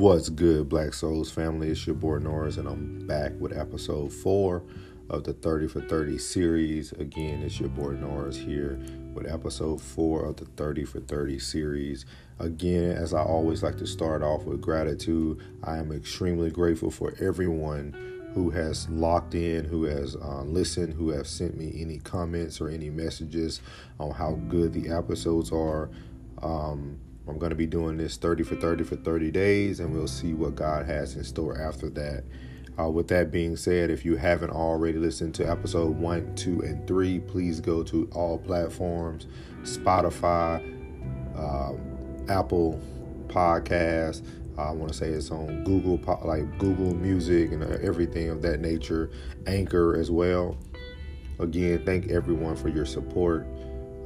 What's good, Black Souls family? It's your boy Norris, and I'm back with episode four of the 30 for 30 series. Again, it's your boy Norris here with episode four of the 30 for 30 series. Again, as I always like to start off with gratitude, I am extremely grateful for everyone who has locked in, who has uh, listened, who have sent me any comments or any messages on how good the episodes are. Um, I'm going to be doing this 30 for 30 for 30 days, and we'll see what God has in store after that. Uh, with that being said, if you haven't already listened to episode one, two, and three, please go to all platforms Spotify, um, Apple Podcasts. I want to say it's on Google, like Google Music and everything of that nature, Anchor as well. Again, thank everyone for your support.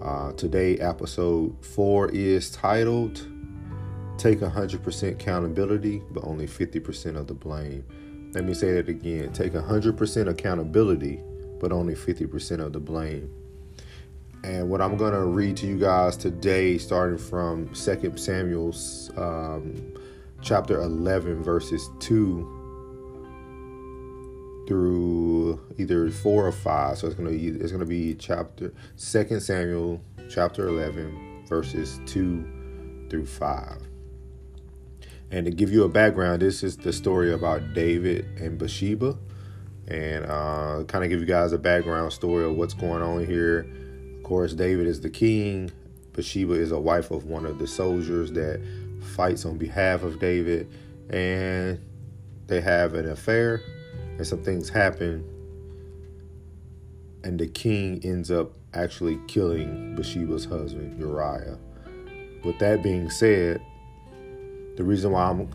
Uh, today, episode four is titled Take 100% Accountability, but only 50% of the blame. Let me say that again take 100% accountability, but only 50% of the blame. And what I'm going to read to you guys today, starting from 2 Samuel um, chapter 11, verses 2 through either four or five. So it's gonna be it's gonna be chapter Second Samuel chapter eleven verses two through five. And to give you a background, this is the story about David and Bathsheba, and uh, kind of give you guys a background story of what's going on here. Of course, David is the king. Bathsheba is a wife of one of the soldiers that fights on behalf of David, and they have an affair and some things happen, and the king ends up actually killing Bathsheba's husband, Uriah. With that being said, the reason why I'm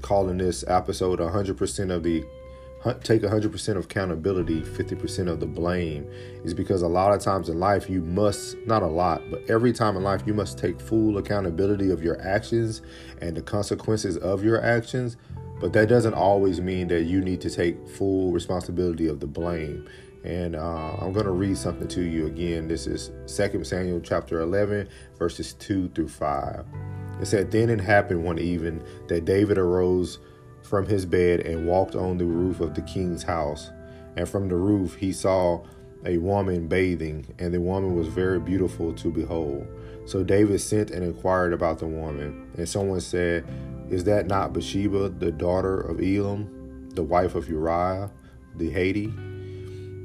calling this episode 100% of the take 100% of accountability, 50% of the blame is because a lot of times in life you must, not a lot, but every time in life you must take full accountability of your actions and the consequences of your actions but that doesn't always mean that you need to take full responsibility of the blame. And uh, I'm going to read something to you again. This is 2 Samuel chapter 11, verses 2 through 5. It said, Then it happened one evening that David arose from his bed and walked on the roof of the king's house. And from the roof he saw a woman bathing, and the woman was very beautiful to behold. So David sent and inquired about the woman. And someone said, is that not Bathsheba, the daughter of Elam, the wife of Uriah the Hittite?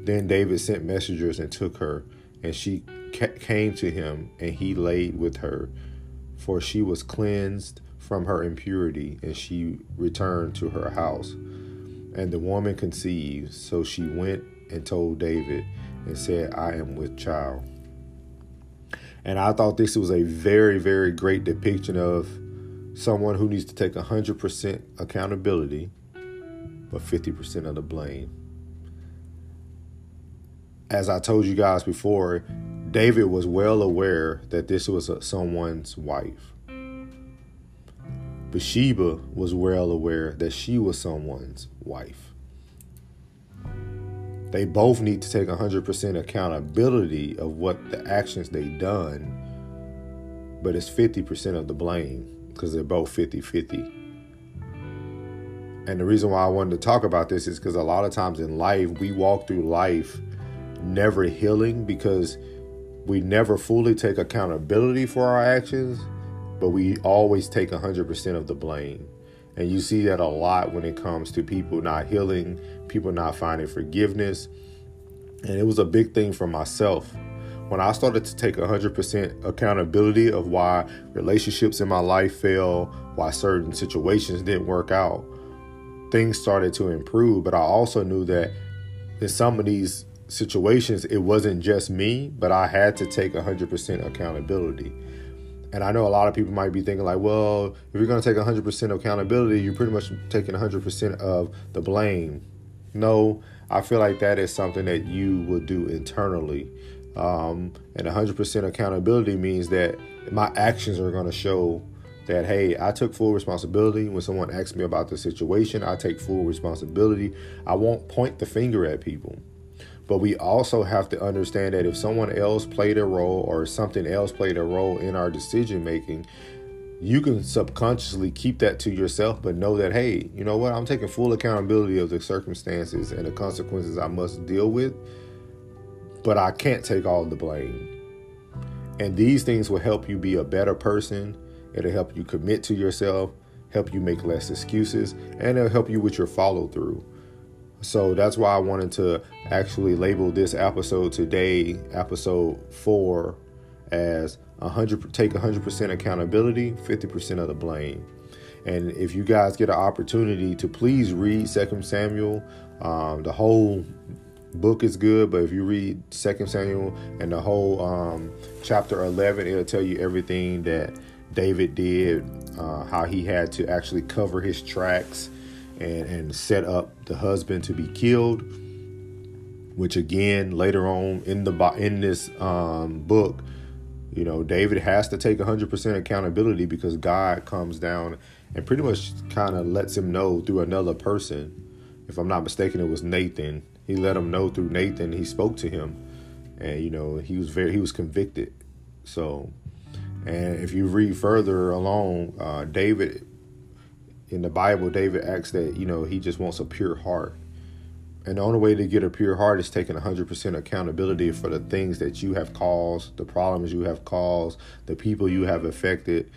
Then David sent messengers and took her, and she came to him, and he laid with her, for she was cleansed from her impurity, and she returned to her house. And the woman conceived, so she went and told David and said, I am with child. And I thought this was a very, very great depiction of someone who needs to take 100% accountability, but 50% of the blame. As I told you guys before, David was well aware that this was someone's wife. Bathsheba was well aware that she was someone's wife. They both need to take 100% accountability of what the actions they done, but it's 50% of the blame because they're both 50 50. And the reason why I wanted to talk about this is because a lot of times in life, we walk through life never healing because we never fully take accountability for our actions, but we always take 100% of the blame. And you see that a lot when it comes to people not healing, people not finding forgiveness. And it was a big thing for myself when I started to take 100% accountability of why relationships in my life failed, why certain situations didn't work out, things started to improve. But I also knew that in some of these situations, it wasn't just me, but I had to take 100% accountability. And I know a lot of people might be thinking, like, well, if you're going to take 100% accountability, you're pretty much taking 100% of the blame. No, I feel like that is something that you would do internally. Um, and 100% accountability means that my actions are going to show that, hey, I took full responsibility. When someone asks me about the situation, I take full responsibility. I won't point the finger at people. But we also have to understand that if someone else played a role or something else played a role in our decision making, you can subconsciously keep that to yourself, but know that, hey, you know what? I'm taking full accountability of the circumstances and the consequences I must deal with, but I can't take all the blame. And these things will help you be a better person. It'll help you commit to yourself, help you make less excuses, and it'll help you with your follow through. So that's why I wanted to actually label this episode today, episode four, as 100 take 100% accountability 50% of the blame. And if you guys get an opportunity to please read second samuel um, the whole book is good but if you read second samuel and the whole um, chapter 11 it'll tell you everything that david did uh, how he had to actually cover his tracks and, and set up the husband to be killed which again later on in the in this um, book you know, David has to take 100% accountability because God comes down and pretty much kind of lets him know through another person. If I'm not mistaken, it was Nathan. He let him know through Nathan. He spoke to him, and you know he was very he was convicted. So, and if you read further along, uh, David in the Bible, David asks that you know he just wants a pure heart. And the only way to get a pure heart is taking 100% accountability for the things that you have caused, the problems you have caused, the people you have affected.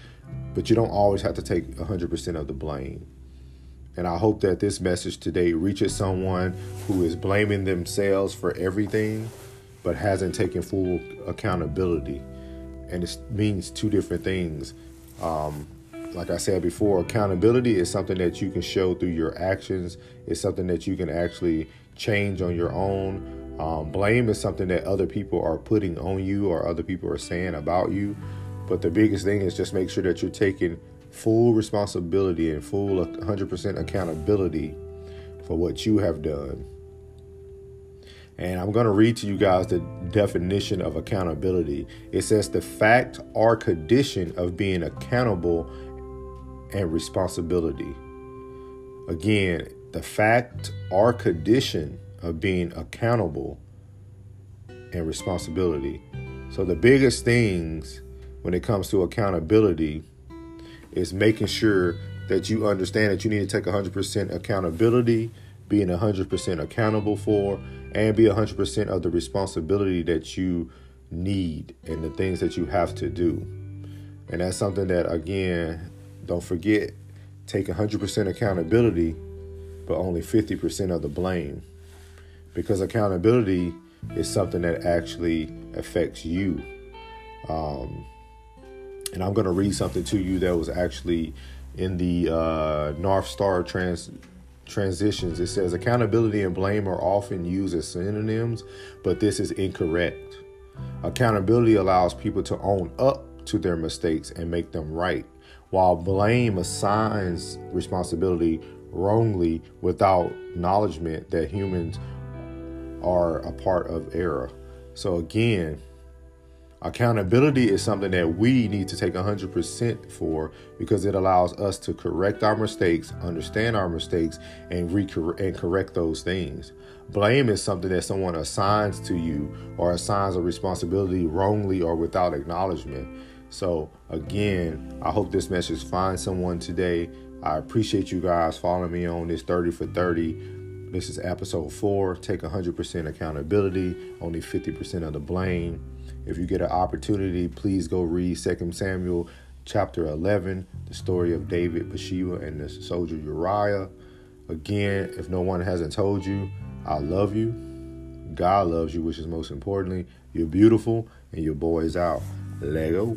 But you don't always have to take 100% of the blame. And I hope that this message today reaches someone who is blaming themselves for everything but hasn't taken full accountability. And it means two different things. Um, like I said before, accountability is something that you can show through your actions. It's something that you can actually change on your own. Um, blame is something that other people are putting on you or other people are saying about you. But the biggest thing is just make sure that you're taking full responsibility and full 100% accountability for what you have done. And I'm going to read to you guys the definition of accountability. It says the fact or condition of being accountable and responsibility. Again, the fact or condition of being accountable and responsibility. So, the biggest things when it comes to accountability is making sure that you understand that you need to take 100% accountability, being 100% accountable for, and be 100% of the responsibility that you need and the things that you have to do. And that's something that, again, don't forget, take 100% accountability, but only 50% of the blame. Because accountability is something that actually affects you. Um, and I'm going to read something to you that was actually in the uh, North Star trans transitions. It says accountability and blame are often used as synonyms, but this is incorrect. Accountability allows people to own up to their mistakes and make them right while blame assigns responsibility wrongly without acknowledgement that humans are a part of error. So again, accountability is something that we need to take 100% for because it allows us to correct our mistakes, understand our mistakes, and recor- and correct those things. Blame is something that someone assigns to you or assigns a responsibility wrongly or without acknowledgement. So, again, I hope this message finds someone today. I appreciate you guys following me on this 30 for 30. This is episode four. Take 100% accountability, only 50% of the blame. If you get an opportunity, please go read 2 Samuel chapter 11, the story of David, Bathsheba, and the soldier Uriah. Again, if no one hasn't told you, I love you. God loves you, which is most importantly. You're beautiful, and your boy is out. Lego.